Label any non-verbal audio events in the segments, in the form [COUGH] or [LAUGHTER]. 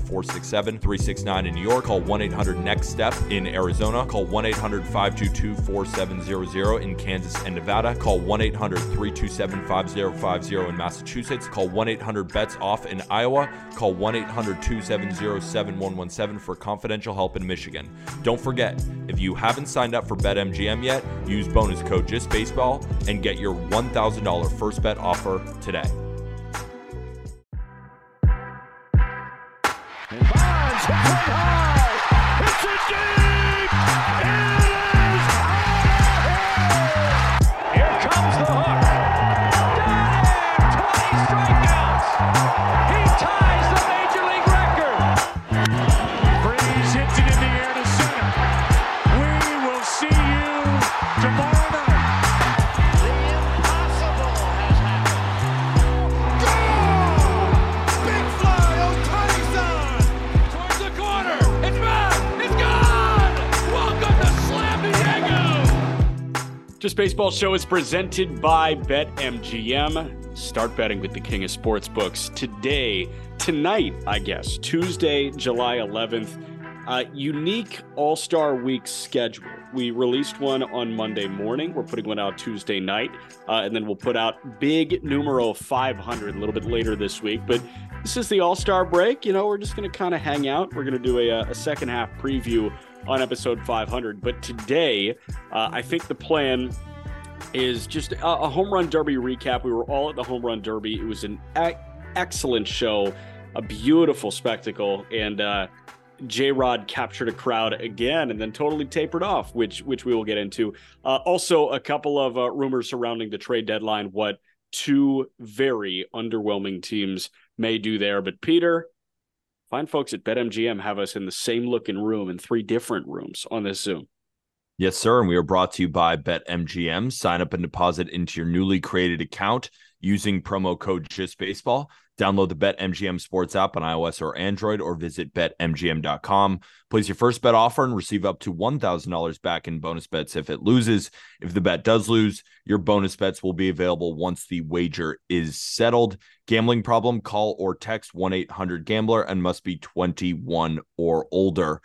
467 369 in New York. Call 1 800 NEXT STEP in Arizona. Call 1 800 522 4700 in Kansas and Nevada. Call 1 800 327 5050 in Massachusetts. Call 1 800 BETS OFF in Iowa. Call 1 800 270 7117 for confidential help in Michigan. Don't forget, if you haven't signed up for BetMGM yet, use bonus code JustBaseball and get your $1,000 first bet offer today. Just Baseball Show is presented by BetMGM. Start betting with the king of sports books today, tonight, I guess, Tuesday, July 11th. Uh, unique All Star Week schedule. We released one on Monday morning. We're putting one out Tuesday night, uh, and then we'll put out big numero 500 a little bit later this week. But this is the All Star break. You know, we're just going to kind of hang out. We're going to do a, a second half preview on episode 500. But today, uh, I think the plan is just a, a, home run derby recap. We were all at the home run derby. It was an e- excellent show, a beautiful spectacle, and uh, J Rod captured a crowd again and then totally tapered off, which which we will get into. Uh, also, a couple of uh, rumors surrounding the trade deadline. What two very underwhelming teams may do there, but Peter Fine folks at BetMGM have us in the same looking room in three different rooms on this Zoom. Yes, sir. And we are brought to you by BetMGM. Sign up and deposit into your newly created account using promo code JustBaseball. Download the BetMGM Sports app on iOS or Android or visit betmgm.com. Place your first bet offer and receive up to $1,000 back in bonus bets if it loses. If the bet does lose, your bonus bets will be available once the wager is settled. Gambling problem? Call or text 1 800 Gambler and must be 21 or older.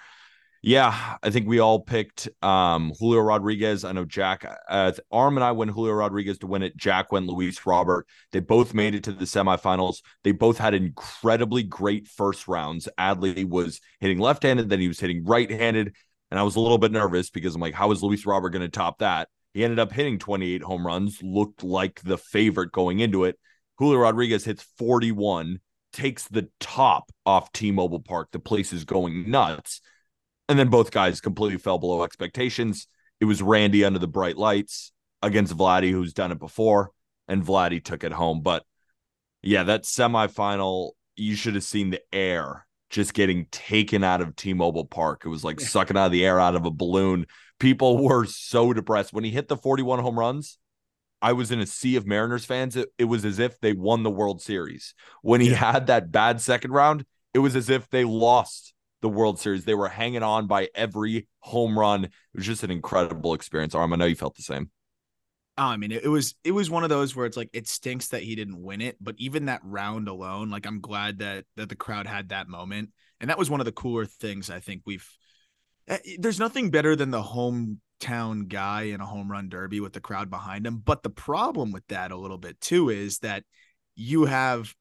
Yeah, I think we all picked um, Julio Rodriguez. I know Jack, uh, Arm and I went Julio Rodriguez to win it. Jack went Luis Robert. They both made it to the semifinals. They both had incredibly great first rounds. Adley was hitting left handed, then he was hitting right handed. And I was a little bit nervous because I'm like, how is Luis Robert going to top that? He ended up hitting 28 home runs, looked like the favorite going into it. Julio Rodriguez hits 41, takes the top off T Mobile Park. The place is going nuts and then both guys completely fell below expectations. It was Randy under the bright lights against Vladdy, who's done it before, and Vladdy took it home. But yeah, that semifinal, you should have seen the air just getting taken out of T-Mobile Park. It was like sucking out of the air out of a balloon. People [LAUGHS] were so depressed when he hit the 41 home runs. I was in a sea of Mariners fans. It, it was as if they won the World Series. When he yeah. had that bad second round, it was as if they lost the World Series. They were hanging on by every home run. It was just an incredible experience. Arm, I know you felt the same. Oh, I mean, it, was it was one of those where it's like it stinks that he didn't win it, but even that round alone, like I'm glad that that the crowd had that moment, and that was one of the cooler things I think we've. Eh, there's nothing better than the hometown guy in a home run derby with the crowd behind him, but the problem with that a little bit too is that you have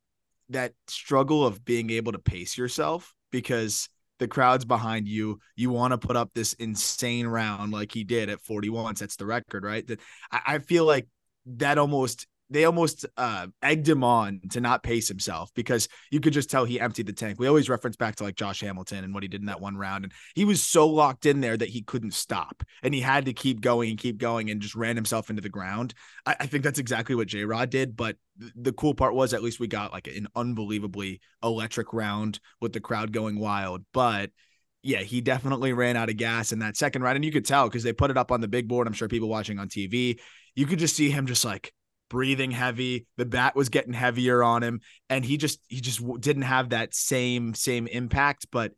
that struggle of being able to pace yourself because the crowd's behind you. You want to put up this insane round like he did at 41. That's the record, right? That I, I feel like that almost they almost uh, egged him on to not pace himself because you could just tell he emptied the tank. We always reference back to like Josh Hamilton and what he did in that one round, and he was so locked in there that he couldn't stop, and he had to keep going and keep going, and just ran himself into the ground. I, I think that's exactly what J Rod did, but the cool part was at least we got like an unbelievably electric round with the crowd going wild, but yeah, he definitely ran out of gas in that second round. And you could tell because they put it up on the big board. I'm sure people watching on TV, you could just see him just like breathing heavy. The bat was getting heavier on him, and he just he just didn't have that same same impact. But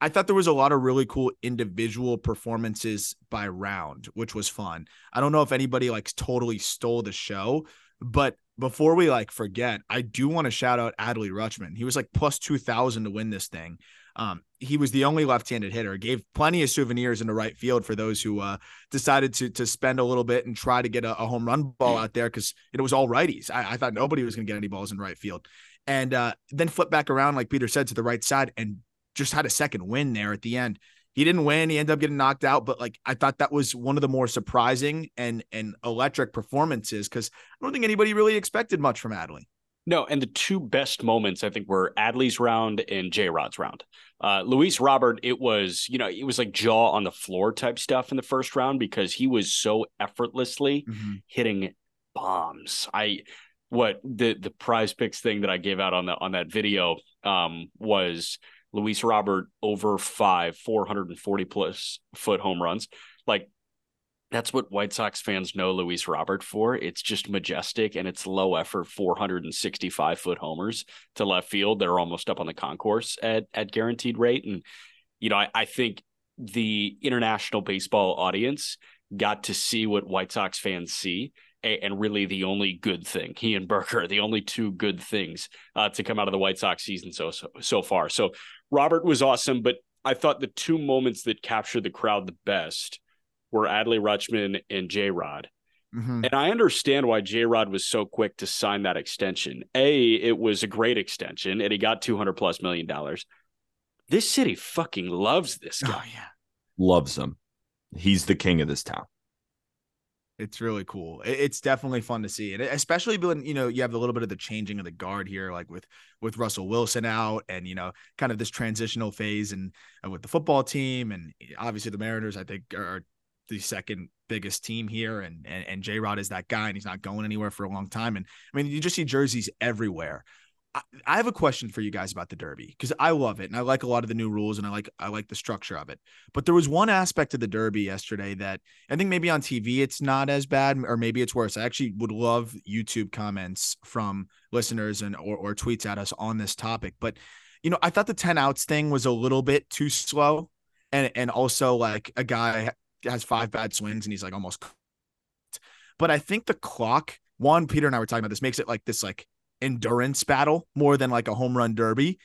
I thought there was a lot of really cool individual performances by round, which was fun. I don't know if anybody like totally stole the show, but before we like forget, I do want to shout out Adley Rutschman. He was like plus 2000 to win this thing. Um, he was the only left-handed hitter. Gave plenty of souvenirs in the right field for those who uh, decided to to spend a little bit and try to get a, a home run ball out there because it was all righties. I, I thought nobody was going to get any balls in right field, and uh, then flip back around like Peter said to the right side and just had a second win there at the end. He didn't win. He ended up getting knocked out, but like I thought that was one of the more surprising and and electric performances because I don't think anybody really expected much from Adley. No, and the two best moments I think were Adley's round and J Rod's round. Uh, Luis Robert, it was you know it was like jaw on the floor type stuff in the first round because he was so effortlessly mm-hmm. hitting bombs. I what the the prize picks thing that I gave out on the on that video um, was Luis Robert over five, 440 plus foot home runs. Like that's what White Sox fans know Luis Robert for. It's just majestic and it's low effort 465 foot homers to left field. They're almost up on the concourse at at guaranteed rate. And you know, I, I think the international baseball audience got to see what White Sox fans see and really the only good thing he and Burger, the only two good things uh, to come out of the White Sox season so, so so far. So Robert was awesome, but I thought the two moments that captured the crowd the best were Adley Rutschman and J Rod. Mm-hmm. And I understand why J Rod was so quick to sign that extension. A, it was a great extension and he got 200 plus million dollars. This city fucking loves this guy. Oh, yeah. Loves him. He's the king of this town. It's really cool. It's definitely fun to see, and especially when you know you have a little bit of the changing of the guard here, like with with Russell Wilson out, and you know, kind of this transitional phase, and uh, with the football team, and obviously the Mariners, I think are the second biggest team here, and and, and J Rod is that guy, and he's not going anywhere for a long time. And I mean, you just see jerseys everywhere. I, I have a question for you guys about the Derby because I love it and I like a lot of the new rules and I like I like the structure of it. But there was one aspect of the Derby yesterday that I think maybe on TV it's not as bad or maybe it's worse. I actually would love YouTube comments from listeners and or, or tweets at us on this topic. But you know, I thought the 10 outs thing was a little bit too slow. And and also like a guy has five bad swings and he's like almost but I think the clock, one, Peter and I were talking about this, makes it like this like endurance battle more than like a home run derby.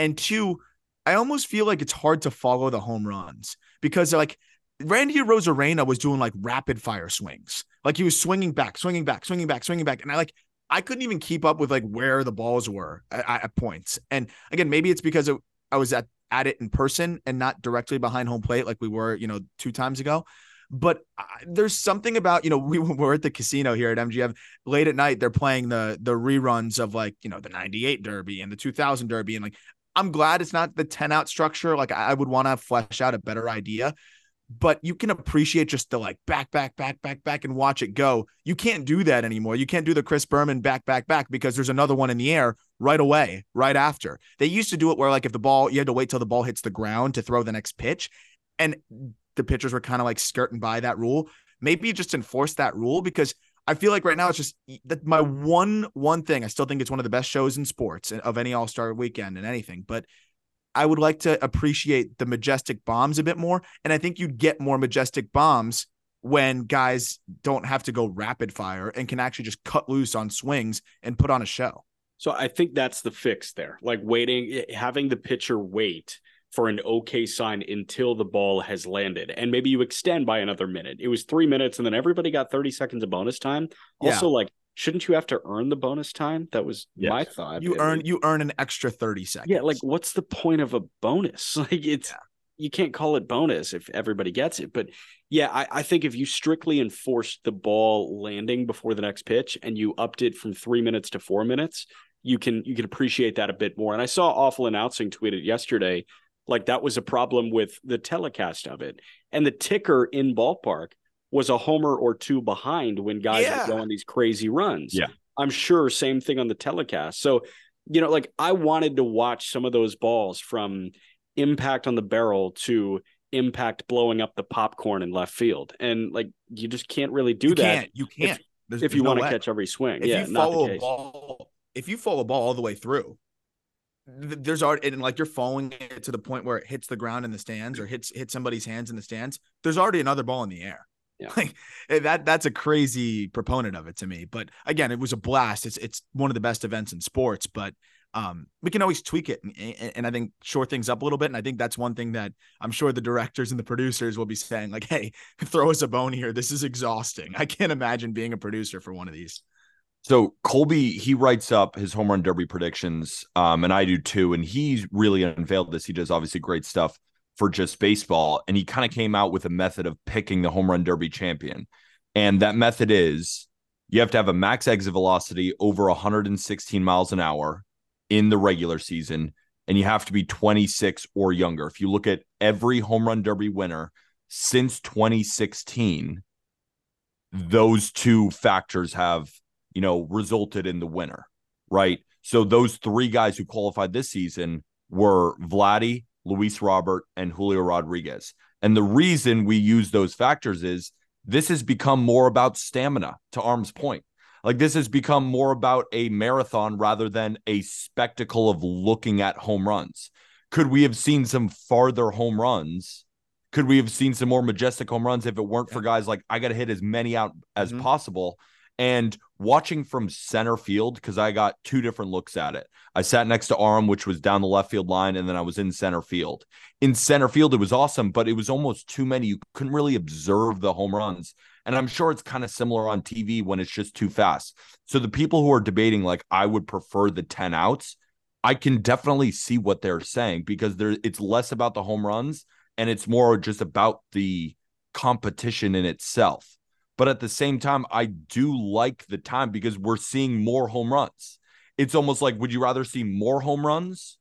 And two, I almost feel like it's hard to follow the home runs because like Randy Arozarena was doing like rapid fire swings. Like he was swinging back, swinging back, swinging back, swinging back. And I like, I couldn't even keep up with like where the balls were at, at points. And again, maybe it's because it, I was at, at it in person and not directly behind home plate like we were, you know, two times ago. But there's something about you know [LAUGHS] we were at the casino here at MGM late at night. They're playing the the reruns of like you know the '98 Derby and the 2000 Derby, and like I'm glad it's not the 10 out structure. Like I would want to flesh out a better idea but you can appreciate just the like back, back, back, back, back, and watch it go. You can't do that anymore. You can't do the Chris Berman back, back, back because there's another one in the air right away, right after. They used to do it where like if the ball, you had to wait till the ball hits the ground to throw the next pitch. And the pitchers were kind of like skirting by that rule. Maybe just enforce that rule because I feel like right now it's just that my one one thing. I still think it's one of the best shows in sports eh, of any All Star weekend and anything, but I would like to appreciate the majestic bombs a bit more, and I think you'd get more majestic bombs when guys don't have to go rapid fire and can actually just cut loose on swings and put on a show. So I think that's the fix there. Like waiting, eh, having the pitcher wait for an okay sign until the ball has landed. And maybe you extend by another minute. It was three minutes and then everybody got 30 seconds of bonus time. Also, yeah. like shouldn't you have to earn the bonus time? That was Yes. my thought. You It earn was- you earn an extra 30 seconds. yeah, like what's the point of a bonus? [LAUGHS] Like it's Yeah. you can't call it bonus if everybody gets it. But yeah, I, I think if you strictly enforced the ball landing before the next pitch and you upped it from three minutes to four minutes, you can you can appreciate that a bit more. And I saw awful announcing tweeted yesterday, like that was a problem with the telecast of it. And the ticker in ballpark was a homer or two behind when guys Yeah. are going these crazy runs. Yeah. I'm sure same thing on the telecast. So, you know, like I wanted to watch some of those balls from impact on the barrel to impact blowing up the popcorn in left field. And like you just can't really do you that can't. You can't. There's- if you no want to catch every swing. If yeah, you not follow the a ball, if you follow a ball all the way through, there's already and like you're following it to the point where it hits the ground in the stands or hits hits somebody's hands in the stands. There's already another ball in the air. Yeah. [LAUGHS] Like eh, that that's a crazy proponent of it to me. But again, it was a blast. It's it's one of the best events in sports, but um we can always tweak it and, and, and I think shore things up a little bit. And I think that's one thing that I'm sure the directors and the producers will be saying, like, hey, [LAUGHS] throw us a bone here. This is exhausting. I can't imagine being a producer for one of these. So Colby, he writes up his home run derby predictions, um, and I do too. And he's really unveiled this. He does obviously great stuff for just baseball, and he kind of came out with a method of picking the home run derby champion. And that method is you have to have a max exit velocity over 116 miles an hour in the regular season, and you have to be 26 or younger. If you look at every home run derby winner since 2016, those two factors have you know, resulted in the winner, right? So those three guys who qualified this season were Vladdy, Luis Robert, and Julio Rodriguez. And the reason we use those factors is this has become more about stamina to arm's point. Like this has become more about a marathon rather than a spectacle of looking at home runs. Could we have seen some farther home runs? Could we have seen some more majestic home runs if it weren't for guys like I got to hit as many out as Mhm. possible? And watching from center field, because I got two different looks at it. I sat next to Aram, which was down the left field line, and then I was in center field. In center field, it was awesome, but it was almost too many. You couldn't really observe the home runs. And I'm sure it's kind of similar on TV when it's just too fast. So the people who are debating, like, I would prefer the 10 outs, I can definitely see what they're saying because there it's less about the home runs and it's more just about the competition in itself. But at the same time, I do like the time because we're seeing more home runs. It's almost like, would you rather see more home runs?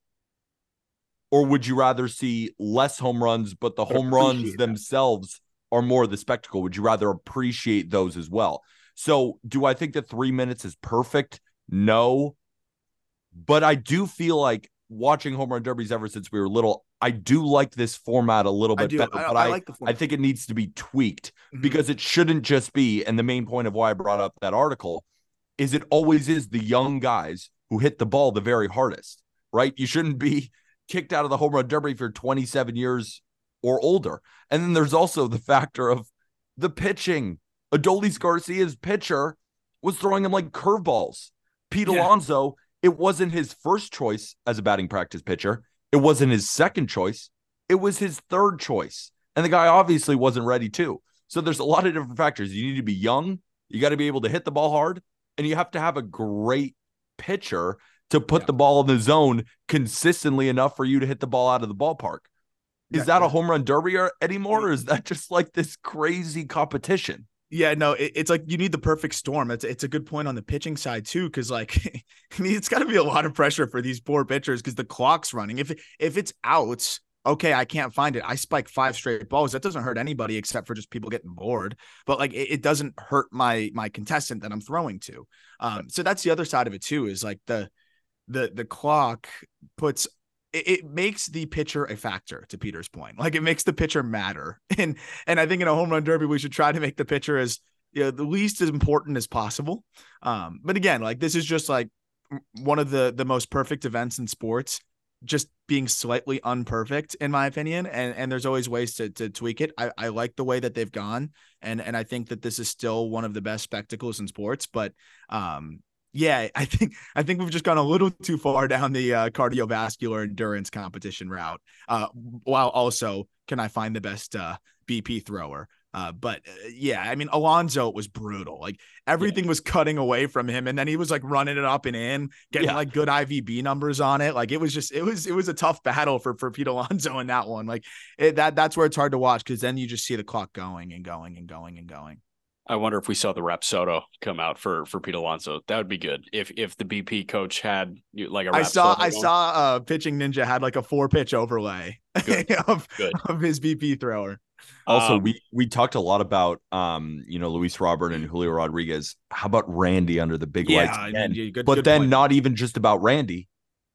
Or would you rather see less home runs, but the home runs that. themselves are more the spectacle? Would you rather appreciate those as well? So, do I think that three minutes is perfect? No. But I do feel like watching home run derbies ever since we were little, I do like this format a little bit better. I, but I I, like the I think it needs to be tweaked Mhm. because it shouldn't just be, and the main point of why I brought up that article is it always is the young guys who hit the ball the very hardest, right? You shouldn't be [LAUGHS] kicked out of the home run derby if you're 27 years or older. And then there's also the factor of the pitching. Adolis Garcia's pitcher was throwing him like curveballs. Pete Yeah. Alonso, it wasn't his first choice as a batting practice pitcher. It wasn't his second choice. It was his third choice. And the guy obviously wasn't ready too. So there's a lot of different factors. You need to be young, you got to be able to hit the ball hard, and you have to have a great pitcher to put Yeah. the ball in the zone consistently enough for you to hit the ball out of the ballpark. Is Yeah, that a home run derby or anymore? Or is that just like this crazy competition? Yeah, no, it, it's like you need the perfect storm. It's it's a good point on the pitching side too, because like [LAUGHS] I mean, it's got to be a lot of pressure for these poor pitchers because the clock's running. If if it's outs, okay, I can't find it. I spike five straight balls. That doesn't hurt anybody except for just people getting bored. But like it, it doesn't hurt my my contestant that I'm throwing to. Um, so that's the other side of it too. Is like the the the clock puts it, it makes the pitcher a factor to Peter's point. Like it makes the pitcher matter. [LAUGHS] And and I think in a home run derby, we should try to make the pitcher as you know, the least as important as possible. Um, but again, like this is just like one of the the most perfect events in sports, just being slightly unperfect in my opinion. And and there's always ways to to tweak it. I, I like the way that they've gone, and and I think that this is still one of the best spectacles in sports. But um, yeah, I think I think we've just gone a little too far down the uh, cardiovascular endurance competition route. Uh, while also, can I find the best uh, BP thrower? Uh, but uh, yeah, I mean, Alonso was brutal. Like everything yeah. was cutting away from him, and then he was like running it up and in, getting yeah. like good IVB numbers on it. Like it was just, it was, it was a tough battle for for Pete Alonso in that one. Like it, that, that's where it's hard to watch because then you just see the clock going and going and going and going. I wonder if we saw the Rapsodo come out for for Pete Alonso. That would be good. If if the BP coach had like a I saw I saw uh pitching ninja had like a four pitch overlay [LAUGHS] of, good. of his BP thrower. Also, um, we we talked a lot about um, you know, Luis Robert and Julio Rodriguez. How about Randy under the big yeah, lights? Again? Good, but good then point. not even just about Randy.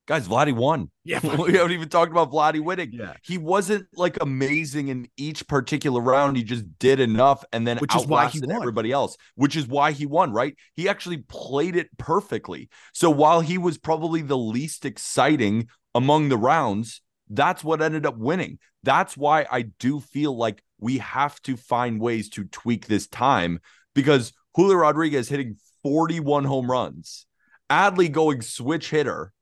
Guys, Vladdy won. Yeah, [LAUGHS] we haven't even talked about Vladdy winning. Yeah, he wasn't like amazing in each particular round. He just did enough, and then which is why he won. everybody else. Which is why he won. Right? He actually played it perfectly. So while he was probably the least exciting among the rounds, that's what ended up winning. That's why I do feel like we have to find ways to tweak this time because Julio Rodriguez hitting 41 home runs, Adley going switch hitter,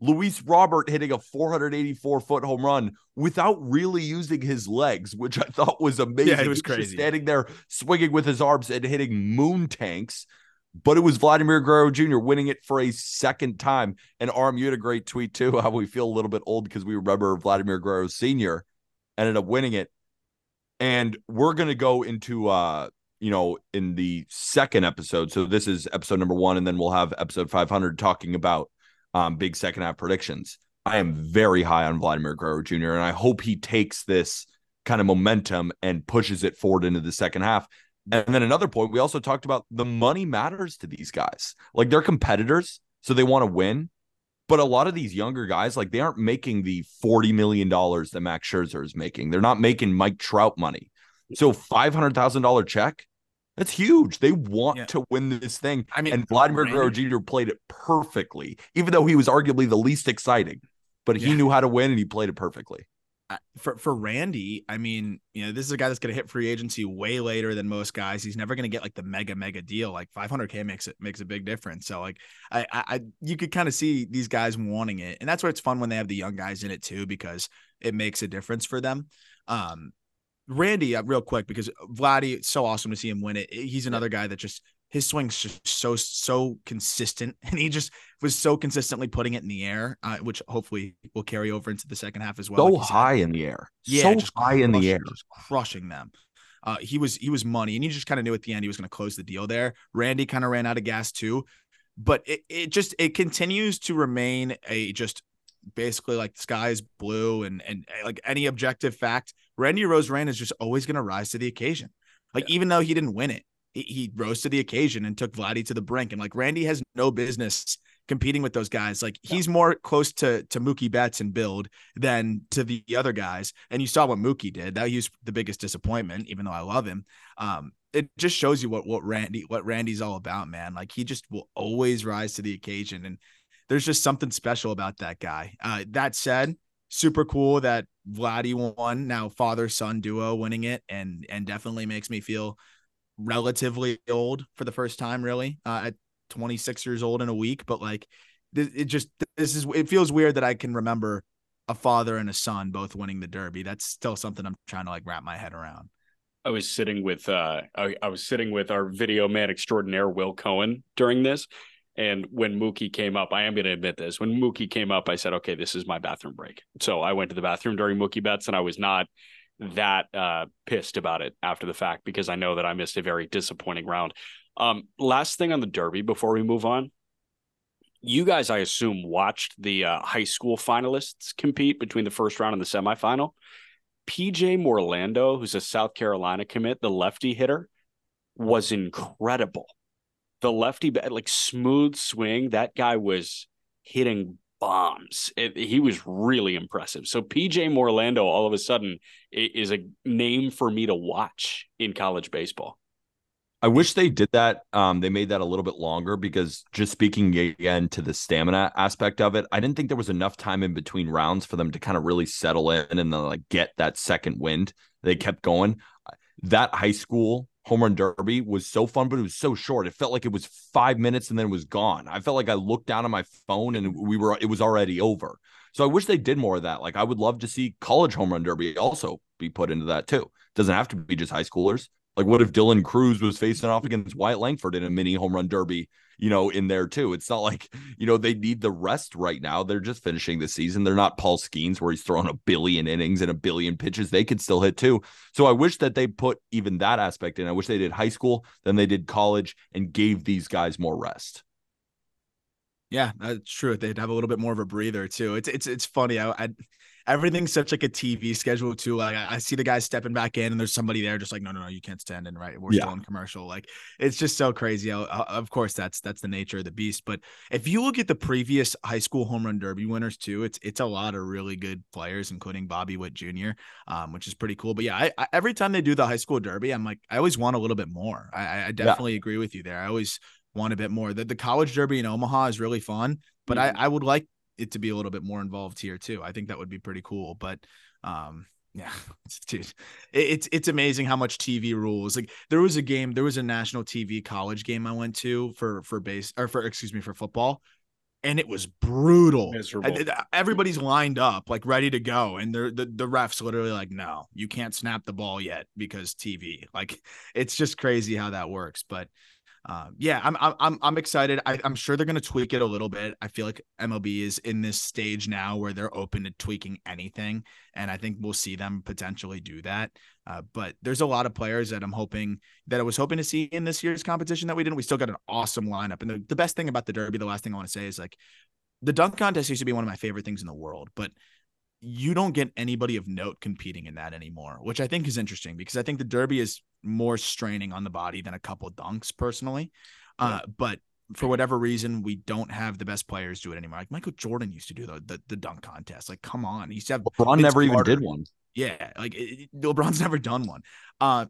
Luis Robert hitting a 484 foot home run without really using his legs, which I thought was amazing. Yeah, it was crazy. Standing there swinging with his arms and hitting moon tanks. But it was Vladimir Guerrero Jr. winning it for a second time. And Arm, you had a great tweet too, how we feel a little bit old because we remember Vladimir Guerrero Sr. ended up winning it. And we're gonna go into uh, you know, in the second episode. So this is episode number one, and then we'll have episode 500 talking about um, big second half predictions. I am very high on Vladimir Guerrero Jr. and I hope he takes this kind of momentum and pushes it forward into the second half. And then another point, we also talked about the money matters to these guys. Like they're competitors, so they want to win. But a lot of these younger guys, like they aren't making the $40 million that Max Scherzer is making. They're not making Mike Trout money. So $500,000 check, that's huge. They want yeah. to win this thing. I mean, and Vladimir Guerrero Jr. played it perfectly, even though he was arguably the least exciting, but he yeah. knew how to win and he played it perfectly for for Randy, I mean, you know, this is a guy that's going to hit free agency way later than most guys. He's never going to get like the mega mega deal. Like 500k makes it makes a big difference. So like, I I you could kind of see these guys wanting it, and that's why it's fun when they have the young guys in it too because it makes a difference for them. Um, Randy, uh, real quick because Vladdy, so awesome to see him win it. He's another guy that just his swing's just so so consistent, [LAUGHS] and he just was so consistently putting it in the air, uh, which hopefully will carry over into the second half as well. So like high in the air, yeah, so just high in the air, just crushing them. Uh, he was he was money, and you just kind of knew at the end he was going to close the deal there. Randy kind of ran out of gas too, but it it just it continues to remain a just basically like the sky is blue and and like any objective fact. Randy Arozarena is just always going to rise to the occasion. Like yeah. even though he didn't win it, he, rose to the occasion and took Vladdy to the brink. And like Randy has no business competing with those guys. Like he's more close to to Mookie Betts and build than to the other guys. And you saw what Mookie did. That he was the biggest disappointment, even though I love him. Um, it just shows you what what Randy what Randy's all about, man. Like he just will always rise to the occasion. And there's just something special about that guy. Uh, that said, super cool that Vladdy won. Now father son duo winning it, and and definitely makes me feel relatively old for the first time, really, uh, at 26 years old in a week. But like, it just this is it feels weird that I can remember a father and a son both winning the Derby. That's still something I'm trying to like wrap my head around. I was sitting with uh I, I was sitting with our video man extraordinaire Will Cohen during this. And when Mookie came up, I am going to admit this. When Mookie came up, I said, "Okay, this is my bathroom break." So I went to the bathroom during Mookie Betts, and I was not that uh, pissed about it after the fact because I know that I missed a very disappointing round. Um, last thing on the Derby before we move on. You guys, I assume, watched the uh, high school finalists compete between the first round and the semifinal. PJ Morlando, who's a South Carolina commit, the lefty hitter, was incredible. The lefty, like smooth swing, that guy was hitting bombs. It, he was really impressive. So PJ Morlando all of a sudden is a name for me to watch in college baseball. I wish they did that. Um, they made that a little bit longer because just speaking again to the stamina aspect of it, I didn't think there was enough time in between rounds for them to kind of really settle in and then like get that second wind. They kept going. That high school home run derby was so fun, but it was so short. It felt like it was five minutes and then it was gone. I felt like I looked down at my phone and we were it was already over. So I wish they did more of that. Like I would love to see college home run derby also be put into that too. It doesn't have to be just high schoolers. Like, what if Dylan Crews was facing off against Wyatt Langford in a mini home run derby, you know, in there too? It's not like, you know, they need the rest right now. They're just finishing the season. They're not Paul Skenes where he's throwing a billion innings and a billion pitches. They could still hit too. So I wish that they put even that aspect in. I wish they did high school, then they did college and gave these guys more rest. Yeah, that's true. They'd have a little bit more of a breather too. It's it's it's funny. I, I everything's such like a TV schedule too. Like I, I, see the guys stepping back in, and there's somebody there just like, no, no, no, you can't stand in. Right, we're yeah. still in commercial. Like it's just so crazy. of course, that's that's the nature of the beast. But if you look at the previous high school home run derby winners too, it's it's a lot of really good players, including Bobby Witt Jr., um, which is pretty cool. But yeah, I, I, every time they do the high school derby, I'm like, I always want a little bit more. I, I definitely yeah. agree with you there. I always want a bit more. The, the college derby in Omaha is really fun, but mm-hmm. I, I would like it to be a little bit more involved here too. I think that would be pretty cool. But um, yeah, [LAUGHS] dude, it's it's amazing how much TV rules. Like there was a game, there was a national TV college game I went to for for base or for excuse me for football, and it was brutal. Miserable. Everybody's lined up like ready to go, and the the the refs literally like, no, you can't snap the ball yet because TV. Like it's just crazy how that works. But um, yeah, I'm I'm I'm excited. I, am sure they're going to tweak it a little bit. I feel like MLB is in this stage now where they're open to tweaking anything, and I think we'll see them potentially do that. Uh, but there's a lot of players that I'm hoping that I was hoping to see in this year's competition that we didn't. We still got an awesome lineup, and the, the best thing about the Derby, the last thing I want to say is like the dunk contest used to be one of my favorite things in the world, but you don't get anybody of note competing in that anymore, which I think is interesting because I think the Derby is more straining on the body than a couple dunks personally. Yeah. Uh, but for whatever reason, we don't have the best players do it anymore. Like Michael Jordan used to do the the, the dunk contest. Like, come on, he used to have LeBron Vince never Carter. even did one. Yeah, like it, LeBron's [LAUGHS] never done one. Uh,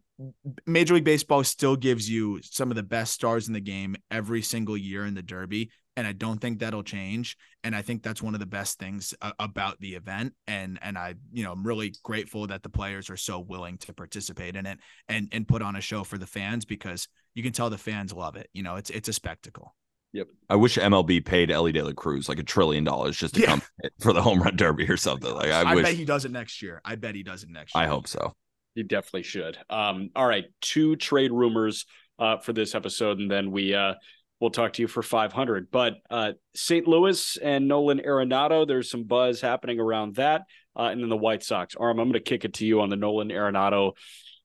Major League Baseball still gives you some of the best stars in the game every single year in the Derby, and I don't think that'll change. And I think that's one of the best things uh, about the event. And and I, you know, I'm really grateful that the players are so willing to participate in it and and put on a show for the fans because you can tell the fans love it. You know, it's it's a spectacle. Yep. I wish MLB paid Elly De La Cruz like a trillion dollars just to yeah. come for the home run derby or [LAUGHS] something. Like I, I wish... bet he does it next year. I bet he does it next year. I hope so. He definitely should. Um, all right, two trade rumors uh, for this episode, and then we uh, we'll talk to you for 500. But uh, St. Louis and Nolan Arenado, there's some buzz happening around that. Uh, and then the White Sox. Arm, I'm going to kick it to you on the Nolan Arenado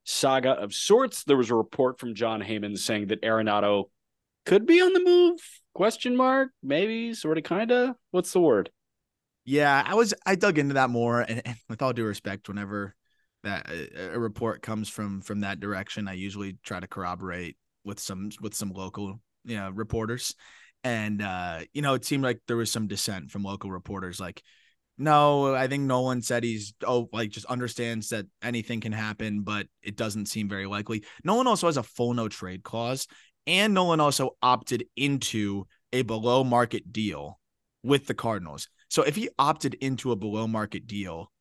saga of sorts. There was a report from Jon Heyman saying that Arenado could be on the move. Question mark? Maybe, sort of, kind of. What's the word? Yeah, I was. I dug into that more, and, and with all due respect, whenever that a, a report comes from from that direction, I usually try to corroborate with some with some local you know reporters. And uh you know it seemed like there was some dissent from local reporters like no i think nolan said he's oh like just understands that anything can happen but it doesn't seem very likely. Nolan also has a full no trade clause and nolan also opted into a below market deal with the cardinals. So if he opted into a below market deal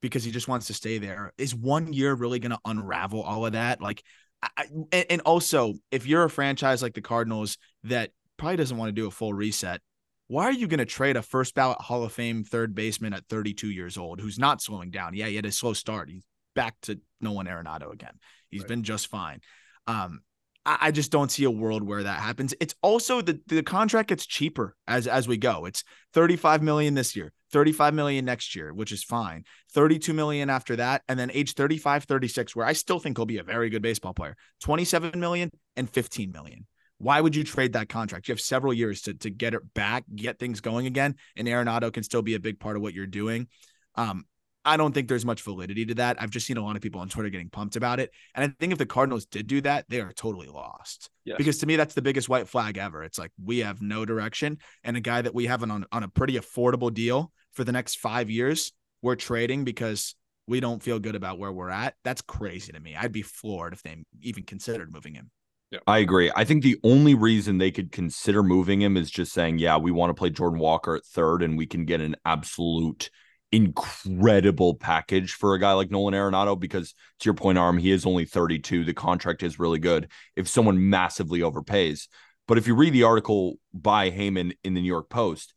because he just wants to stay there is one year really going to unravel all of that? Like I, and also, if you're a franchise like the Cardinals that probably doesn't want to do a full reset, why are you going to trade a first ballot Hall of Fame third baseman at 32 years old who's not slowing down? Yeah, he had a slow start. He's back to Nolan Arenado again. He's right. been just fine. Um, I, just don't see a world where that happens. It's also the the contract gets cheaper as as we go. It's 35 million this year, 35 million next year, which is fine. 32 million after that. And then age 35, 36, where I still think he'll be a very good baseball player. 27 million and 15 million. Why would you trade that contract? You have several years to, to get it back, get things going again, and Arenado can still be a big part of what you're doing. Um, I don't think there's much validity to that. I've just seen a lot of people on Twitter getting pumped about it. And I think if the Cardinals did do that, they are totally lost. Yes. Because to me, that's the biggest white flag ever. It's like we have no direction. And a guy that we have on, on a pretty affordable deal for the next five years, we're trading because we don't feel good about where we're at. That's crazy to me. I'd be floored if they even considered moving him. Yeah. I agree. I think the only reason they could consider moving him is just saying, yeah, we want to play Jordan Walker at third and we can get an absolute incredible package for a guy like Nolan Arenado because to your point, Arm, he is only 32. The contract is really good if someone massively overpays. But if you read the article by Heyman in the New York Post,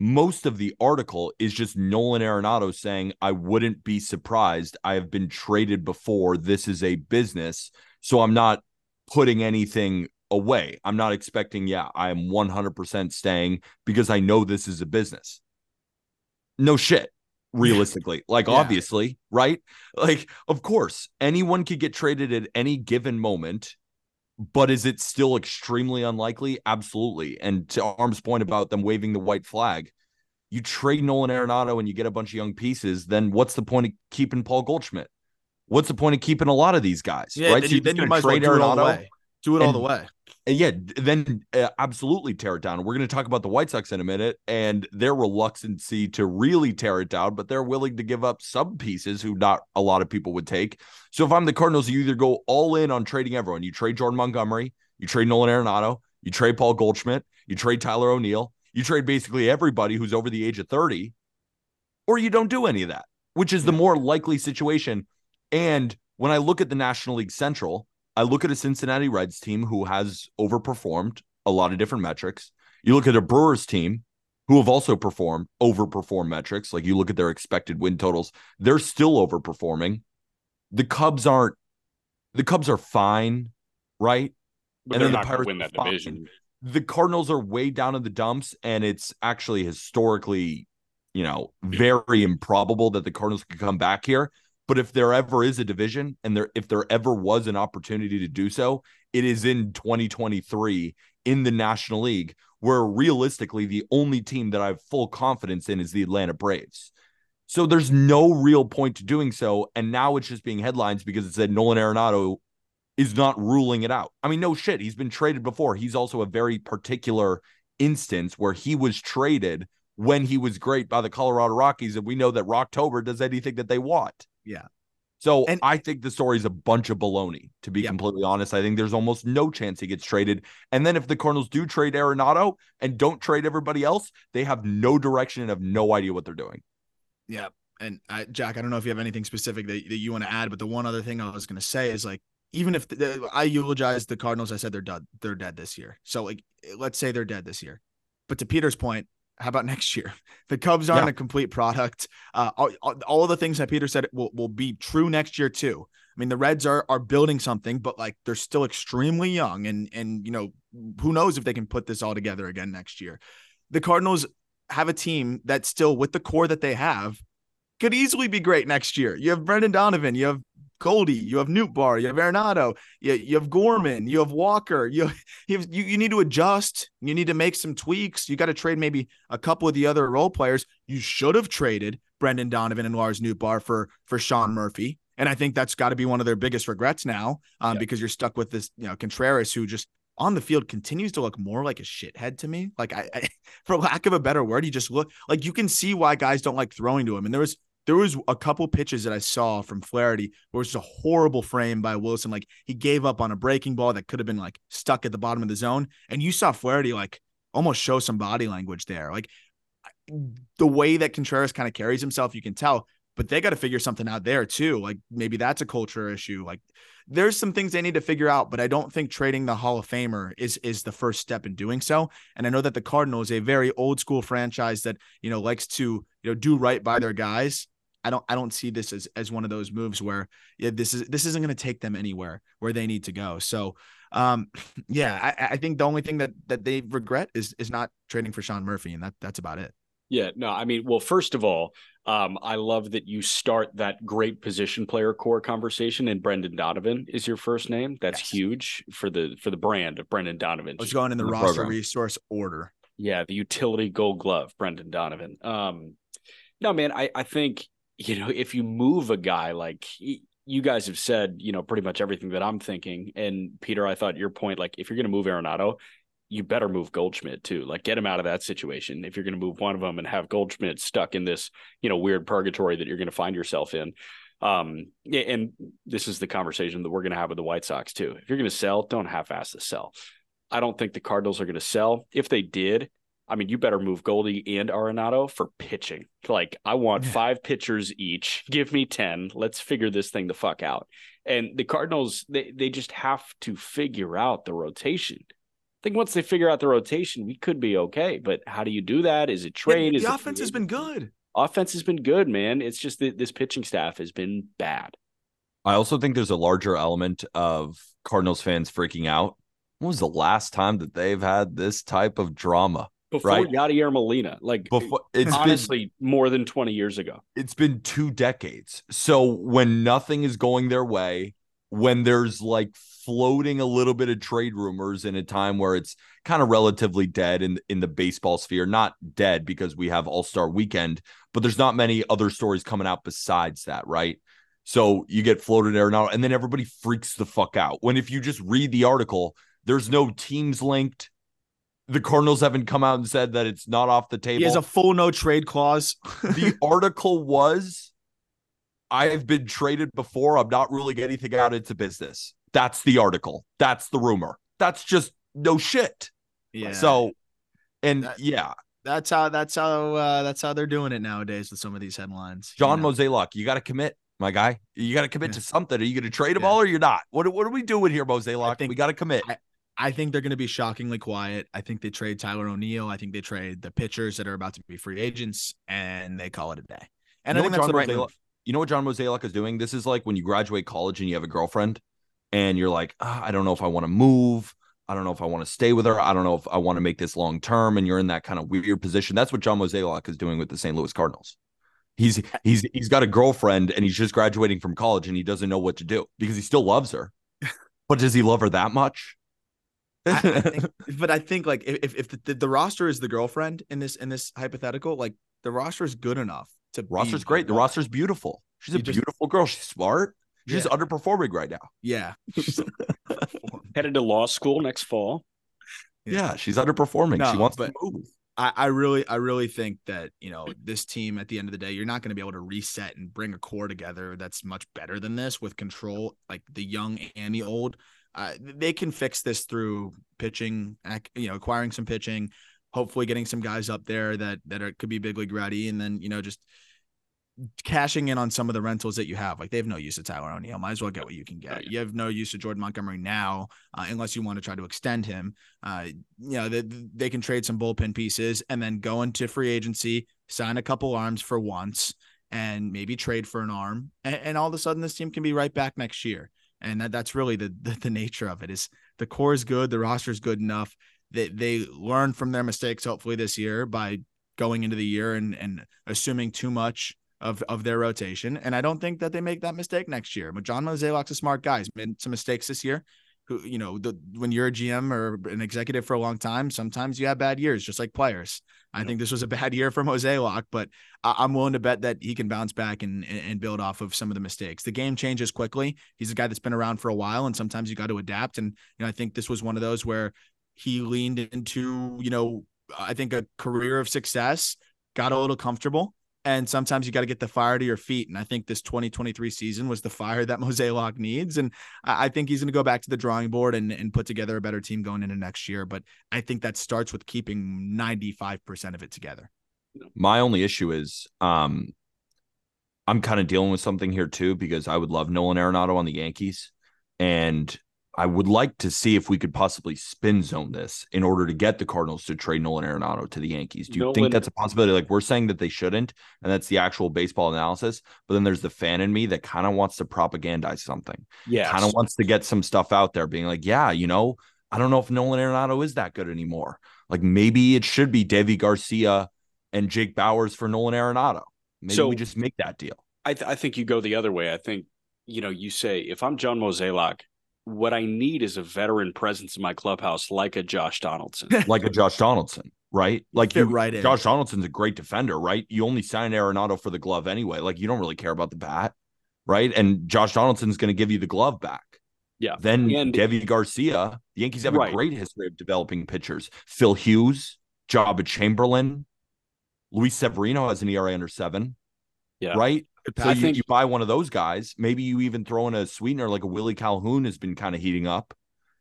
most of the article is just Nolan Arenado saying, I wouldn't be surprised. I have been traded before. This is a business. So I'm not putting anything away. I'm not expecting, yeah, I am 100% staying because I know this is a business. No shit, [LAUGHS] realistically. like, Yeah. obviously, right? Like, of course, anyone could get traded at any given moment, but is it still extremely unlikely? Absolutely. And to Arm's point about them waving the white flag, you trade Nolan Arenado and you get a bunch of young pieces, then what's the point of keeping Paul Goldschmidt? What's the point of keeping a lot of these guys? Yeah, right. then, So you, then you might well trade do it all the Arenado? way. Do it all the way. And yeah, then uh, absolutely tear it down. We're going to talk about the White Sox in a minute and their reluctancy to really tear it down, but they're willing to give up some pieces who not a lot of people would take. So if I'm the Cardinals, you either go all in on trading everyone. You trade Jordan Montgomery, you trade Nolan Arenado, you trade Paul Goldschmidt, you trade Tyler O'Neill, you trade basically everybody who's over the age of 30, or you don't do any of that, which is the more likely situation. And when I look at the National League Central, I look at a Cincinnati Reds team who has overperformed a lot of different metrics. You look at a Brewers team who have also performed, overperformed metrics. Like you look at their expected win totals, they're still overperforming. The Cubs aren't, the Cubs are fine, right? But And then the Pirates win that division. The Cardinals are way down in the dumps, and it's actually historically, you know, very improbable that the Cardinals could come back here. But if there ever is a division and there if there ever was an opportunity to do so, it is in 2023 in the National League, where realistically the only team that I have full confidence in is the Atlanta Braves. So there's no real point to doing so. And now it's just being headlines because it said Nolan Arenado is not ruling it out. I mean, no shit. He's been traded before. He's also a very particular instance where he was traded when he was great by the Colorado Rockies. And we know that Rocktober does anything that they want. Yeah. So And- I think the story is a bunch of baloney, to be Yeah. completely honest. I think there's almost no chance he gets traded. And then if the Cardinals do trade Arenado and don't trade everybody else, they have no direction and have no idea what they're doing. Yeah. And I, Jack, I don't know if you have anything specific that, that you want to add, but the one other thing I was going to say is like, even if the, I eulogize the Cardinals, I said they're dead, they're dead this year. So like, let's say they're dead this year. But to Peter's point, how about next year? The Cubs aren't Yeah. a complete product. Uh, all, all, of the things that Peter said will, will be true next year too. I mean, the Reds are are building something, but like they're still extremely young, and and you know who knows if they can put this all together again next year. The Cardinals have a team that still, with the core that they have, could easily be great next year. You have Brendan Donovan, you have Goldie, you have Nootbaar, you have Arenado, you, you have Gorman, you have Walker. You [LAUGHS] you, you you need to adjust. You need to make some tweaks. You got to trade maybe a couple of the other role players. You should have traded Brendan Donovan and Lars Nootbaar for for Sean Murphy. And I think that's got to be one of their biggest regrets now, um, Yeah. because you're stuck with this, you know, Contreras, who just on the field continues to look more like a shithead to me. Like I, I [LAUGHS] for lack of a better word, he just look like you can see why guys don't like throwing to him. And there was there was a couple pitches that I saw from Flaherty where it was a horrible frame by Willson. Like he gave up on a breaking ball that could have been like stuck at the bottom of the zone. And you saw Flaherty like almost show some body language there. Like the way that Contreras kind of carries himself, you can tell. But they got to figure something out there too. Like maybe that's a culture issue. Like there's some things they need to figure out, but I don't think trading the Hall of Famer is is the first step in doing so. And I know that the Cardinals, a very old school franchise that you know likes to you know do right by their guys. I don't I don't see this as as one of those moves where yeah this is this isn't going to take them anywhere where they need to go. So um [CLEARS THROAT] yeah I, I think the only thing that that they regret is is not trading for Sean Murphy and that that's about it. Yeah, no, I mean, well, first of all, um, I love that you start that great position player core conversation, and Brendan Donovan is your first name. That's Yes. huge for the for the brand of Brendan Donovan. I was going in the, The roster program. resource order. Yeah, the utility gold glove, Brendan Donovan. Um, no, man, I, I think, you know, if you move a guy like y- you guys have said, you know, pretty much everything that I'm thinking. And Peter, I thought your point, like, if you're going to move Arenado, you better move Goldschmidt too. Like, get him out of that situation. If you're going to move one of them and have Goldschmidt stuck in this, you know, weird purgatory that you're going to find yourself in. Um, and this is the conversation that we're going to have with the White Sox too. If you're going to sell, don't half-ass the sell. I don't think the Cardinals are going to sell. If they did, I mean, you better move Goldie and Arenado for pitching. Like, I want five pitchers each. [LAUGHS] Give me 10. Let's figure this thing the fuck out. And the Cardinals, they, they just have to figure out the rotation. I think once they figure out the rotation, we could be okay. But how do you do that? Is it trade? Yeah, Is the it offense has been good. Offense has been good, man. It's just that this pitching staff has been bad. I also think there's a larger element of Cardinals fans freaking out. When was the last time that they've had this type of drama? Before Right. Yadier Molina, like Before it's been honestly more than 20 years ago. it's been two decades. So when nothing is going their way, when there's like floating a little bit of trade rumors in a time where it's kind of relatively dead in in the baseball sphere, not dead because we have All-Star weekend, but there's not many other stories coming out besides that, right? So you get floated there now, and then everybody freaks the fuck out. When if you just read the article, there's no teams linked. The Cardinals haven't come out and said that it's not off the table He has a full no trade clause. the [LAUGHS] article was I have been traded before. I'm not ruling anything out into business. That's the article. That's the rumor. That's just no shit. yeah. So, and That- yeah, that's how that's how uh, that's how they're doing it nowadays with some of these headlines. you John know? Mozeliak, you got to commit, my guy. You got to commit Yeah. to something. Are you going to trade them Yeah. all or you're not? What, what are we doing here, think- we got to commit. I think they're going to be shockingly quiet. I think they trade Tyler O'Neill. I think they trade the pitchers that are about to be free agents, and they call it a day. And You I think that's the John right Mozeliak- move. you know what John Mozeliak is doing? This is like when you graduate college and you have a girlfriend and you're like, ah, I don't know if I want to move. I don't know if I want to stay with her. I don't know if I want to make this long term. And you're in that kind of weird position. That's what John Mozeliak is doing with the St. Louis Cardinals. He's he's he's got a girlfriend and he's just graduating from college and he doesn't know what to do because he still loves her. [LAUGHS] But does he love her that much? I- I think- [LAUGHS] but I think like if if the, the roster is the girlfriend in this in this hypothetical, like the roster is good enough to be roster's great. The wife. roster's beautiful. She's a just- beautiful girl. She's smart. She's Yeah. underperforming right now. Yeah. [LAUGHS] [LAUGHS] Headed to law school next fall. Yeah, she's underperforming. she wants but- to move. I, I really, I really think that you know this team at the end of the day, you're not going to be able to reset and bring a core together that's much better than this with control, like the young and the old. Uh, they can fix this through pitching, you know, acquiring some pitching, hopefully getting some guys up there that that are, could be big league ready, and then you know just cashing in on some of the rentals that you have. Like they have no use of Tyler O'Neill. Might as well get what you can get. You have no use of Jordan Montgomery now, uh, unless you want to try to extend him. Uh, you know, they, they can trade some bullpen pieces and then go into free agency, sign a couple arms for once, and maybe trade for an arm. And, and all of a sudden, this team can be right back next year. And that, that's really the, the the nature of it. Is the core is good, the roster is good enough that they learn from their mistakes. Hopefully, this year by going into the year and and assuming too much of of their rotation. And I don't think that they make that mistake next year. But John Mozeliak's a smart guy. He's made some mistakes this year. Who you know, the when you're a GM or an executive for a long time, sometimes you have bad years, just like players. I think this was a bad year for [LAUGHS] Mozeliak, but I- I'm willing to bet that he can bounce back and and build off of some of the mistakes. The game changes quickly. He's a guy that's been around for a while, and sometimes you got to adapt. And you know, I think this was one of those where he leaned into, you know, I think a career of success, got a little comfortable, and sometimes you got to get the fire to your feet. And I think this 2023 season was the fire that [LAUGHS] Mozeliak needs. And I I think he's going to go back to the drawing board and, and put together a better team going into next year. But I think that starts with keeping 95% of it together. My only issue is um I'm kind of dealing with something here too because I would love Nolan Arenado on the Yankees and I would like to see if we could possibly spin zone this in order to get the Cardinals to trade Nolan Arenado to the Yankees. Do you Nolan- think that's a possibility? Like we're saying that they shouldn't, and that's the actual baseball analysis. But then there's the fan in me that kind of wants to propagandize something Yeah. kind of wants to get some stuff out there, being like, yeah, you know, I don't know if Nolan Arenado is that good anymore. Like maybe it should be Deivi Garcia and Jake Bauers for Nolan Arenado. Maybe So- we just make that deal. I, th- I think you go the other way. I think, you know, you say, if I'm John Mozeliak, what I need is a veteran presence in my clubhouse like a Josh Donaldson. [LAUGHS] Like a Josh Donaldson, right? Like Fit you, right in. Josh Donaldson's a great defender, right? You only sign Arenado for the glove anyway. Like you don't really care about the bat, right? And Josh Donaldson's going to give you the glove back. Yeah. Then And- Deivi Garcia, the Yankees have Right. a great history of developing pitchers. Phil Hughes, Joba Chamberlain, Luis Severino has an ERA under seven. Yeah. Right. So I you, think- you buy one of those guys. Maybe you even throw in a sweetener like a Willie Calhoun has been kind of heating up,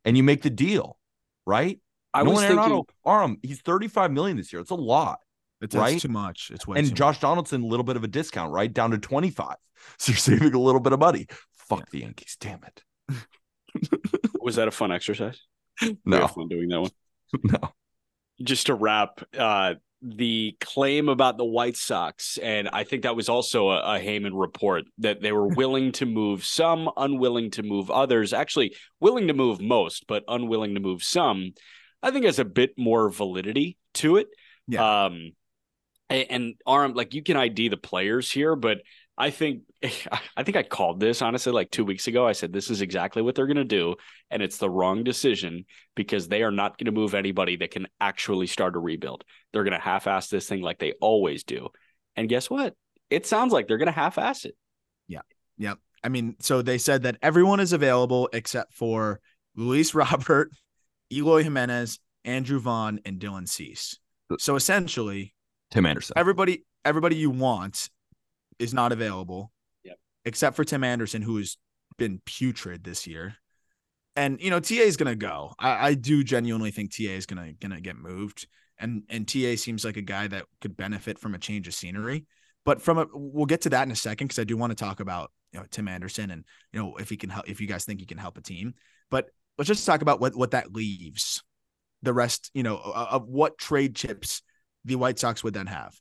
and you make the deal, right? I was Nolan thinking, Arenado, Aram, he's 35 million this year. It's a lot. It's, Right? it's too much. It's way and too Josh Donaldson, a little bit of a discount, right? Down to 25. [LAUGHS] So you're saving a little bit of money. Fuck the Yankees. Damn it. [LAUGHS] was that a fun exercise? No, had fun doing that one. [LAUGHS] no. Just to wrap, uh, the claim about the White Sox, and I think that was also a, a Heyman report that they were willing to move some, unwilling to move others. Actually, willing to move most, but unwilling to move some. I think has a bit more validity to it. Yeah. Um, and, and arm like you can ID the players here, but I think [LAUGHS] I think I called this honestly like two weeks ago. I said this is exactly what they're going to do, and it's the wrong decision because they are not going to move anybody that can actually start a rebuild. They're going to half-ass this thing like they always do, and guess what? It sounds like they're going to half-ass it. Yeah, yeah. I mean, so they said that everyone is available except for Luis [LAUGHS] Robert, Eloy Jimenez, Andrew Vaughn, and Dylan Cease. Uh, so essentially, Tim Anderson. Everybody, everybody you want is not available. Yep. Except for Tim Anderson, who has been putrid this year. And you know, TA is gonna go. I, I do genuinely think TA is gonna gonna get moved. And and TA seems like a guy that could benefit from a change of scenery. But from a we'll get to that in a second because I do want to talk about you know Tim Anderson and you know if he can help if you guys think he can help a team. But let's just talk about what what that leaves the rest, you know, of what trade chips the White Sox would then have.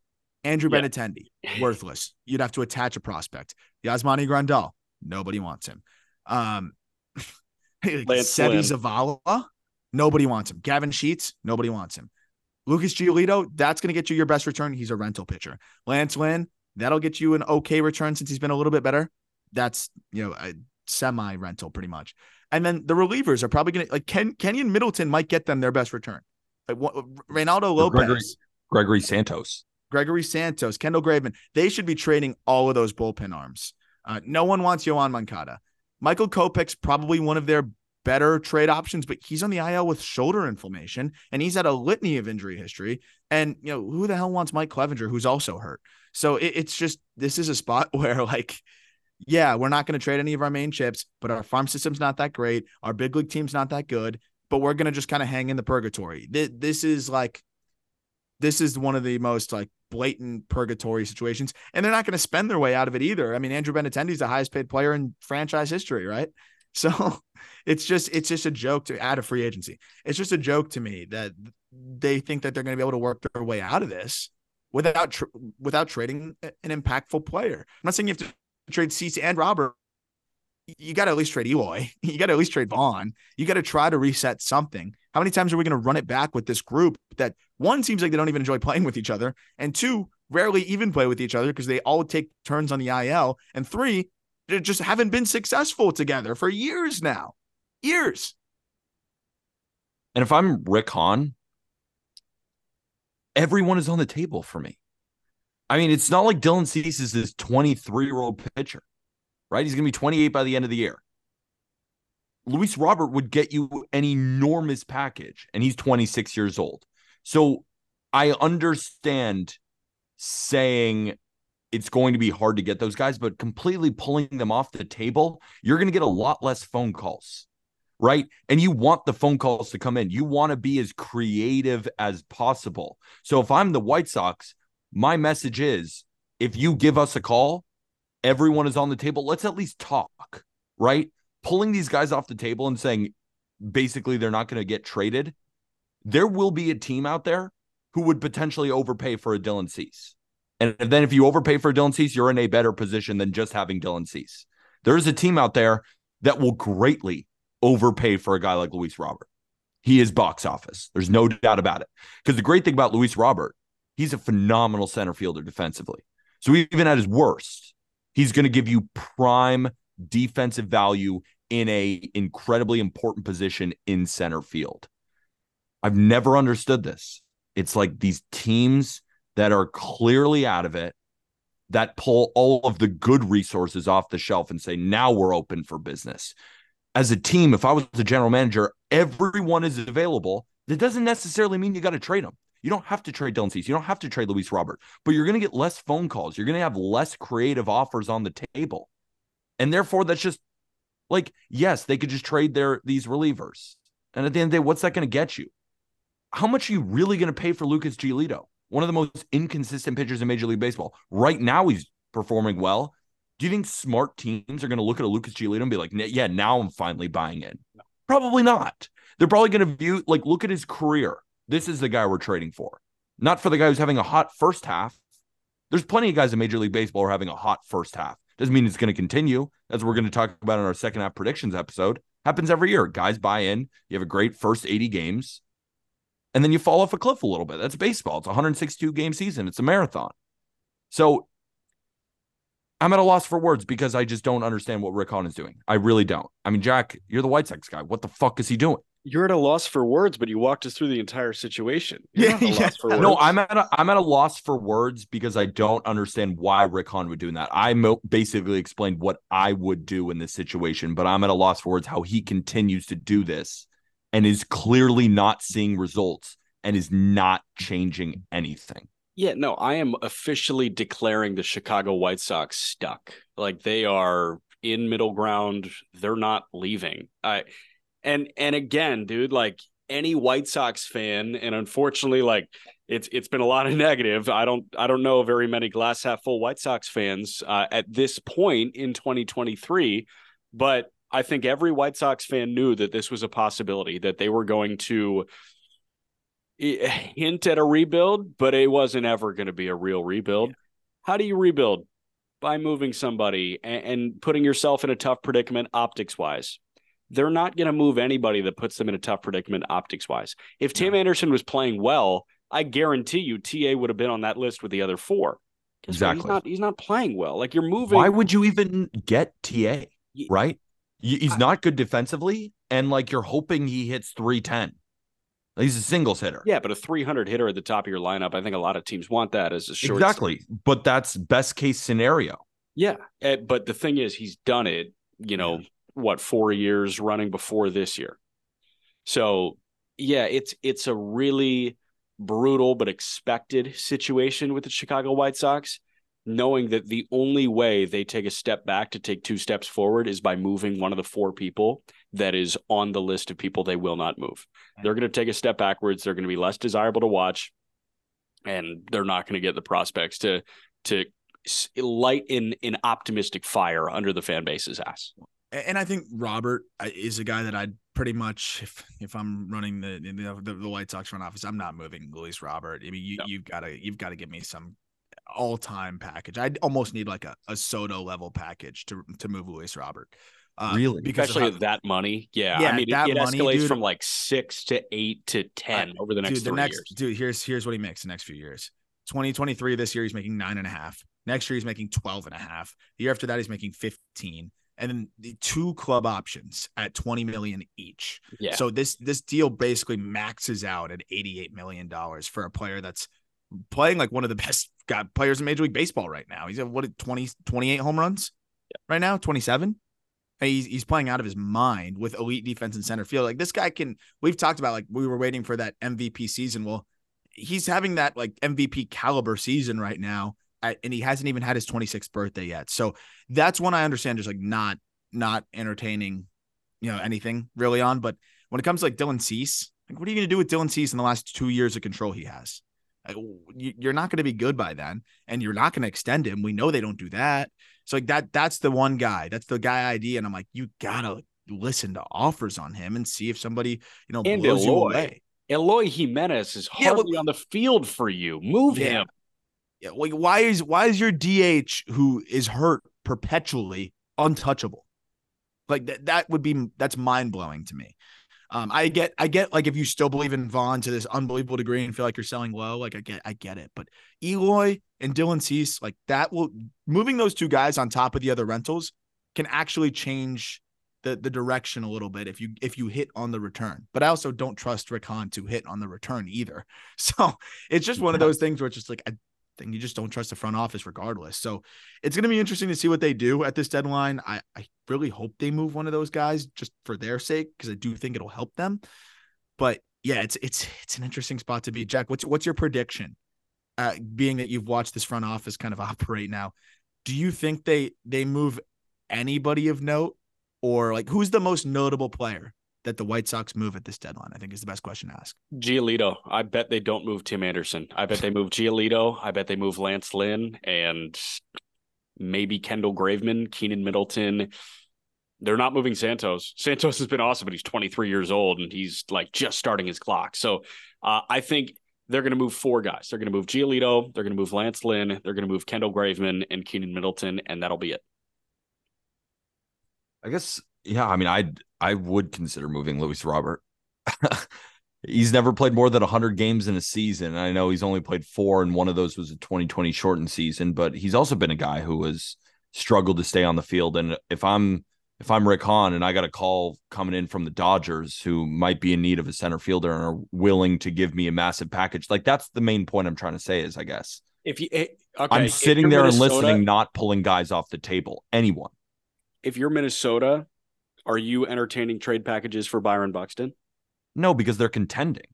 Andrew yeah. Benintendi, [LAUGHS] worthless. You'd have to attach a prospect. Yasmani Grandal, nobody wants him. Um, [LAUGHS] Seby Zavala, nobody wants him. Gavin Sheets, nobody wants him. Lucas Giolito, that's going to get you your best return. He's a rental pitcher. Lance Lynn, that'll get you an okay return since he's been a little bit better. That's, you know, a semi rental pretty much. And then the relievers are probably going to, like Ken, Keynan Middleton might get them their best return. Like what, Reynaldo Lopez. Gregory, Gregory Santos. Gregory Santos, Kendall Graveman, they should be trading all of those bullpen arms. Uh, no one wants Yoan Moncada. Michael Kopech's probably one of their better trade options, but he's on the IL with shoulder inflammation and he's had a litany of injury history. And, you know, who the hell wants Mike Clevinger, who's also hurt? So it, it's just, this is a spot [LAUGHS] where, like, yeah, we're not going to trade any of our main chips, but our farm system's not that great. Our big league team's not that good, but we're going to just kind of hang in the purgatory. This, this is like, this is one of the most like blatant purgatory situations, and they're not going to spend their way out of it either. I mean, Andrew Benintendi is the highest paid player in franchise history, right? [LAUGHS] So it's just it's just a joke to add a free agency. It's just a joke to me that they think that they're going to be able to work their way out of this without without trading an impactful player. I'm not saying you have to trade Cease and Robert. You got to at least trade Eloy. [LAUGHS] You got to at least trade Vaughn. You got to try to reset something. How many times are we going to run it back with this group that one seems like they don't even enjoy playing with each other, and two rarely even play with each other because they all take turns on the IL, and three they just haven't been successful together for years now, years. And if I'm Rick Hahn, everyone is on the table for me. I mean, it's not like Dylan Cease is this 23 year old pitcher, right? He's going to be 28 by the end of the year. Luis Robert would get you an enormous package, and he's 26 years old. So I understand saying it's going to be hard to get those guys, but completely pulling them off the table, you're going to get a lot less phone calls, right? And you want the phone calls to come in. You want to be as creative as possible. So if I'm the White Sox, my message is if you give us a call, everyone is on the table. Let's at least talk, right? pulling these guys off the table and saying basically they're not going to get traded, there will be a team out there who would potentially overpay for a Dylan Cease. And then if you overpay for Dylan Cease, you're in a better position than just having Dylan Cease. There is a team out there that will greatly overpay for a guy like Luis Robert. He is box office. There's no doubt about it. Because the great thing about Luis Robert, he's a phenomenal center fielder defensively. So even at his worst, he's going to give you prime defensive value in a incredibly important position in center field. I've never understood this. It's like these teams that are clearly out of it that pull all of the good resources off the shelf and say, now we're open for business. As a team, if I was the general manager, everyone is available. That doesn't necessarily mean you got to trade them. You don't have to trade Dylan Cease. You don't have to trade Luis Robert, but you're going to get less phone calls. You're going to have less creative offers on the table. And therefore, that's just like, yes, they could just trade their these relievers. And at the end of the day, what's that going to get you? How much are you really going to pay for Lucas Giolito? One of the most inconsistent pitchers in Major League Baseball. Right now, he's performing well. Do you think smart teams are going to look at a Lucas Giolito and be like, yeah, now I'm finally buying in? No. Probably not. They're probably going to view, like, look at his career. This is the guy we're trading for. not for the guy who's having a hot first half. There's plenty of guys in Major League Baseball who are having a hot first half. Doesn't mean it's going to continue. As we're going to talk about in our second half predictions episode. Happens every year. Guys buy in. You have a great first 80 games, and then you fall off a cliff a little bit. That's baseball. It's a 162 game season. It's a marathon. So I'm at a loss for words because I just don't understand what Rick Hahn is doing. I really don't. I mean, Jack, you're the White Sox guy. What the fuck is he doing? You're at a loss for words, but you walked us through the entire situation. [LAUGHS] You're yeah, yeah. No, I'm at a, I'm at a loss for words because I don't understand why Rick Hahn would do that. I mo- basically explained what I would do in this situation, but I'm at a loss for words how he continues to do this and is clearly not seeing results and is not changing anything. Yeah, no, I am officially declaring the Chicago White Sox stuck. Like they are in middle ground. They're not leaving. I and and again, dude, like any White Sox fan, and unfortunately, like it's it's been a lot of [LAUGHS] negative. I don't I don't know very many glass half full White Sox fans uh, at this point in 2023, but I think every White Sox fan knew that this was a possibility that they were going to hint at a rebuild, but it wasn't ever going to be a real rebuild. Yeah. How do you rebuild? By moving somebody and, and putting yourself in a tough predicament optics wise they're not going to move anybody that puts them in a tough predicament optics wise. If Tim no. Anderson was playing well, I guarantee you TA would have been on that list with the other four. Exactly. He's not, he's not playing well. Like you're moving. Why would you even get TA? Right? He's not good defensively. And like you're hoping he hits 310. He's a singles hitter. Yeah, but a 300 hitter at the top of your lineup, I think a lot of teams want that as a short. Exactly. But that's best case scenario. Yeah. Eh, but the thing is, he's done it, you know, what four years running before this year. So yeah, it's it's a really brutal but expected situation with the Chicago White Sox, knowing that the only way they take a step back to take two steps forward is by moving one of the four people that is on the list of people they will not move. Mm-hmm. They're going to take a step backwards. They're going to be less desirable to watch, and they're not going to get the prospects to to light in an optimistic fire under the fan base's ass and I think Robert uh, is a guy that I'd pretty much if if I'm running the the, the White Sox front office, I'm not moving Luis Robert. I mean, you, no. you've got to you've got to give me some all time package. I almost need like a, a Soto level package to to move Luis Robert. Uh, really, because especially how, that money. Yeah, yeah I mean, it, it money, escalates dude, from like six to eight to ten uh, over the next dude, the next, years. Dude, here's here's what he makes the next few years. 2023 this year he's making nine and a half. Next year he's making 12 and a half. The year after that he's making 15 and then the two club options at 20 million each. Yeah. So this this deal basically maxes out at 88 million dollars for a player that's playing like one of the [LAUGHS] best got players in Major League Baseball right now. He's at what 20 28 home runs yeah. right now, 27. He's, he's playing out of his mind with elite defense and center field. Like this guy can, we've talked about like we were waiting for that MVP season. Well, he's having that like MVP caliber season right now and he hasn't even had his 26th birthday yet. So that's one I understand just like not not entertaining, you know, anything really on. But when it comes to like Dylan Cease, like what are you going to do with Dylan Cease in the last two years of control he has? Like, you're not going to be good by then, and you're not going to extend him. We know they don't do that. So like that that's the one guy. That's the guy ID, and I'm like, you gotta listen to offers on him and see if somebody you know and blows Eloy. you away. Eloy Jimenez is hardly yeah, well, on the field for you. Move yeah. him. Yeah, like why is why is your DH who is hurt perpetually untouchable? Like that that would be that's mind blowing to me. Um, I get I get like if you still believe in Vaughn to this unbelievable degree and feel like you're selling low, like I get I get it. But Eloy and Dylan Cease, like that will moving those two guys on top of the other rentals can actually change the the direction a little bit if you if you hit on the return. But I also don't trust Rick Hahn to hit on the return either. [LAUGHS] So it's just one of those things where it's just like I thing. You just don't trust the front office regardless. So it's going to be interesting to see what they do at this deadline. I, I really hope they move one of those guys just for their sake because I do think it'll help them. But yeah, it's it's it's an interesting spot to be. Jack, what's what's your prediction? Uh, being that you've watched this front office kind of [LAUGHS] operate now, do you think they they move anybody of note, or like who's the most notable player that the White Sox move at this deadline? I think is the best question to ask. Giolito. I bet they don't move Tim Anderson. I bet they move Giolito. I bet they move Lance Lynn and maybe Kendall Graveman, Keynan Middleton. They're not moving Santos. Santos has been awesome, but he's 23 years old and he's like just starting his clock. So uh, I think they're going to move four guys. They're going to move Giolito, they're going to move Lance Lynn, they're going to move Kendall Graveman and Keynan Middleton, and that'll be it. I guess, yeah. I mean, I I would consider moving Luis Robert. [LAUGHS] he's never played more than 100 games in a season. I know he's only played four, and one of those was a 2020 shortened season, but he's also been a guy who has struggled to stay on the field. And if I'm if I'm Rick Hahn and I got a call coming in from the Dodgers who might be in need of a center fielder and are willing to give me a massive package, like that's the main point I'm trying to say is, I guess. If you, eh, okay, I'm sitting there Minnesota, and listening, not pulling guys off the table. Anyone. If you're Minnesota, are you entertaining trade packages for Byron Buxton? No, because they're contending.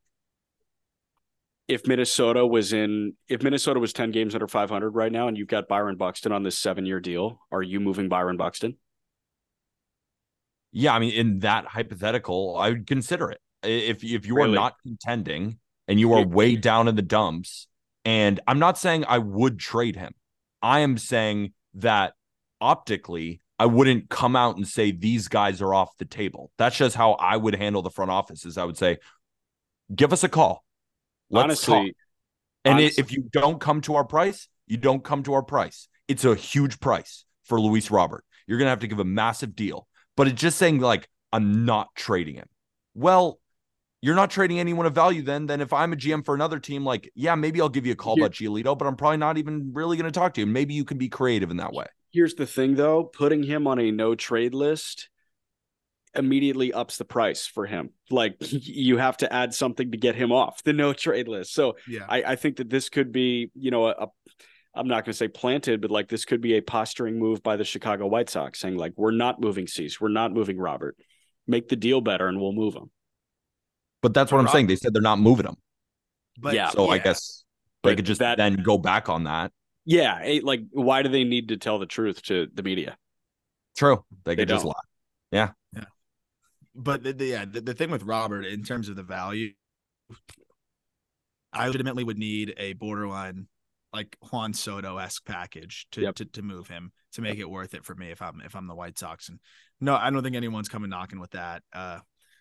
If Minnesota was in, if Minnesota was 10 games under 500 right now and you've got Byron Buxton on this seven year deal, are you moving Byron Buxton? Yeah, I mean, in that hypothetical, I would consider it. If if you really? are not contending and you are way down in the dumps, and I'm not saying I would trade him. I am saying that optically, I wouldn't come out and say these guys are off the table. That's just how I would handle the front office. Is I would say, give us a call. Let's honestly, talk. And honestly. if you don't come to our price, you don't come to our price. It's a huge price for Luis Robert. You're gonna have to give a massive deal but it's just saying like I'm not trading him. Well, you're not trading anyone of value then. Then if I'm a GM for another team, like, yeah, maybe I'll give you a call Here, about Giolito, but I'm probably not even really going to talk to you. Maybe you can be creative in that way. Here's the thing though, putting him on a no trade list immediately ups the price for him. Like [LAUGHS] you have to add something to get him off the no trade list. So yeah, I, I think that this could be, you know, a, a I'm not going to say planted, but like this could be a posturing move by the Chicago White Sox saying, like, we're not moving Cease, we're not moving Robert. Make the deal better and we'll move him. But that's what I'm saying. They said they're not moving him. But yeah. So yeah. I guess but they could just that, then go back on that. Yeah. Like, why do they need to tell the truth to the media? True. They could they just lie. Yeah. Yeah. But the, the yeah, the, the thing with Robert in terms of the value, I legitimately would need a borderline like Juan Soto esque package to, yep. to to move him to make it worth it for me if I'm if I'm the White Sox. And no, I don't think anyone's coming knocking with that. Uh,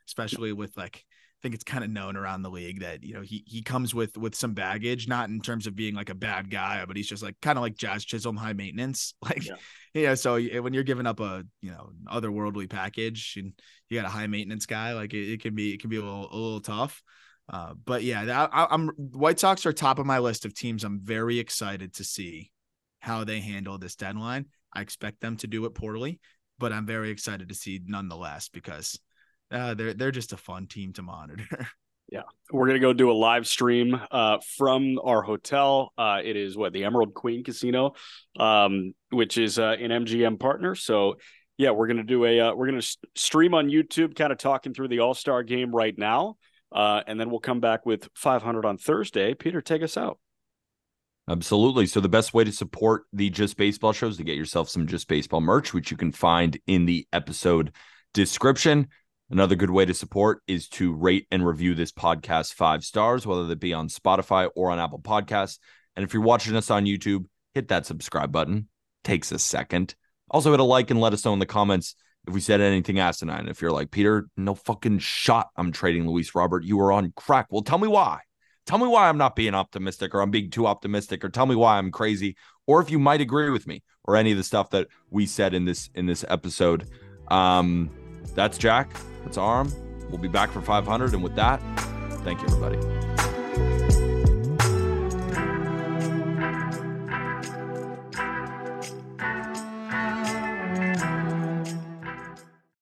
especially with like I think it's kind of known around the league that you know he he comes with with some baggage, not in terms of being like a bad guy, but he's just like kind of like Jazz Chisholm, high maintenance. [LAUGHS] Like yeah. so when you're giving up a you know otherworldly package and you got a high maintenance guy, like it, it can be it can be a little a little tough. Uh, but yeah, I, am White Sox are top of my list of teams. I'm very excited to see how they handle this deadline. I expect them to do it poorly, but I'm very excited to see nonetheless because uh, they're they're just a fun team to monitor. [LAUGHS] Yeah, we're gonna go do a live stream uh, from our hotel. Uh, it is what the Emerald Queen Casino, um, which is uh, an MGM partner. So yeah, we're gonna do a uh, we're gonna stream on YouTube, kind of talking through the All Star game right now. Uh, and then we'll come back with 500 on Thursday. Peter, take us out. Absolutely. So the best way to support the Just Baseball show is to get yourself some Just Baseball merch, which you can find in the episode description. Another good way to support is to rate and review this podcast five stars, whether that be on Spotify or on Apple Podcasts. And if you're watching us on YouTube, hit that subscribe button. Takes a second. Also, hit a like and let us know in the comments if we said anything asinine. If you're like, Peter, no fucking shot, I'm trading Luis Robert. You are on crack. Well, tell me why. Tell me why I'm not being optimistic or I'm being too optimistic or tell me why I'm crazy or if you might agree with me or any of the stuff that we said in this in this episode. Um that's Jack. That's Aram. We'll be back for 500 and with that, thank you everybody.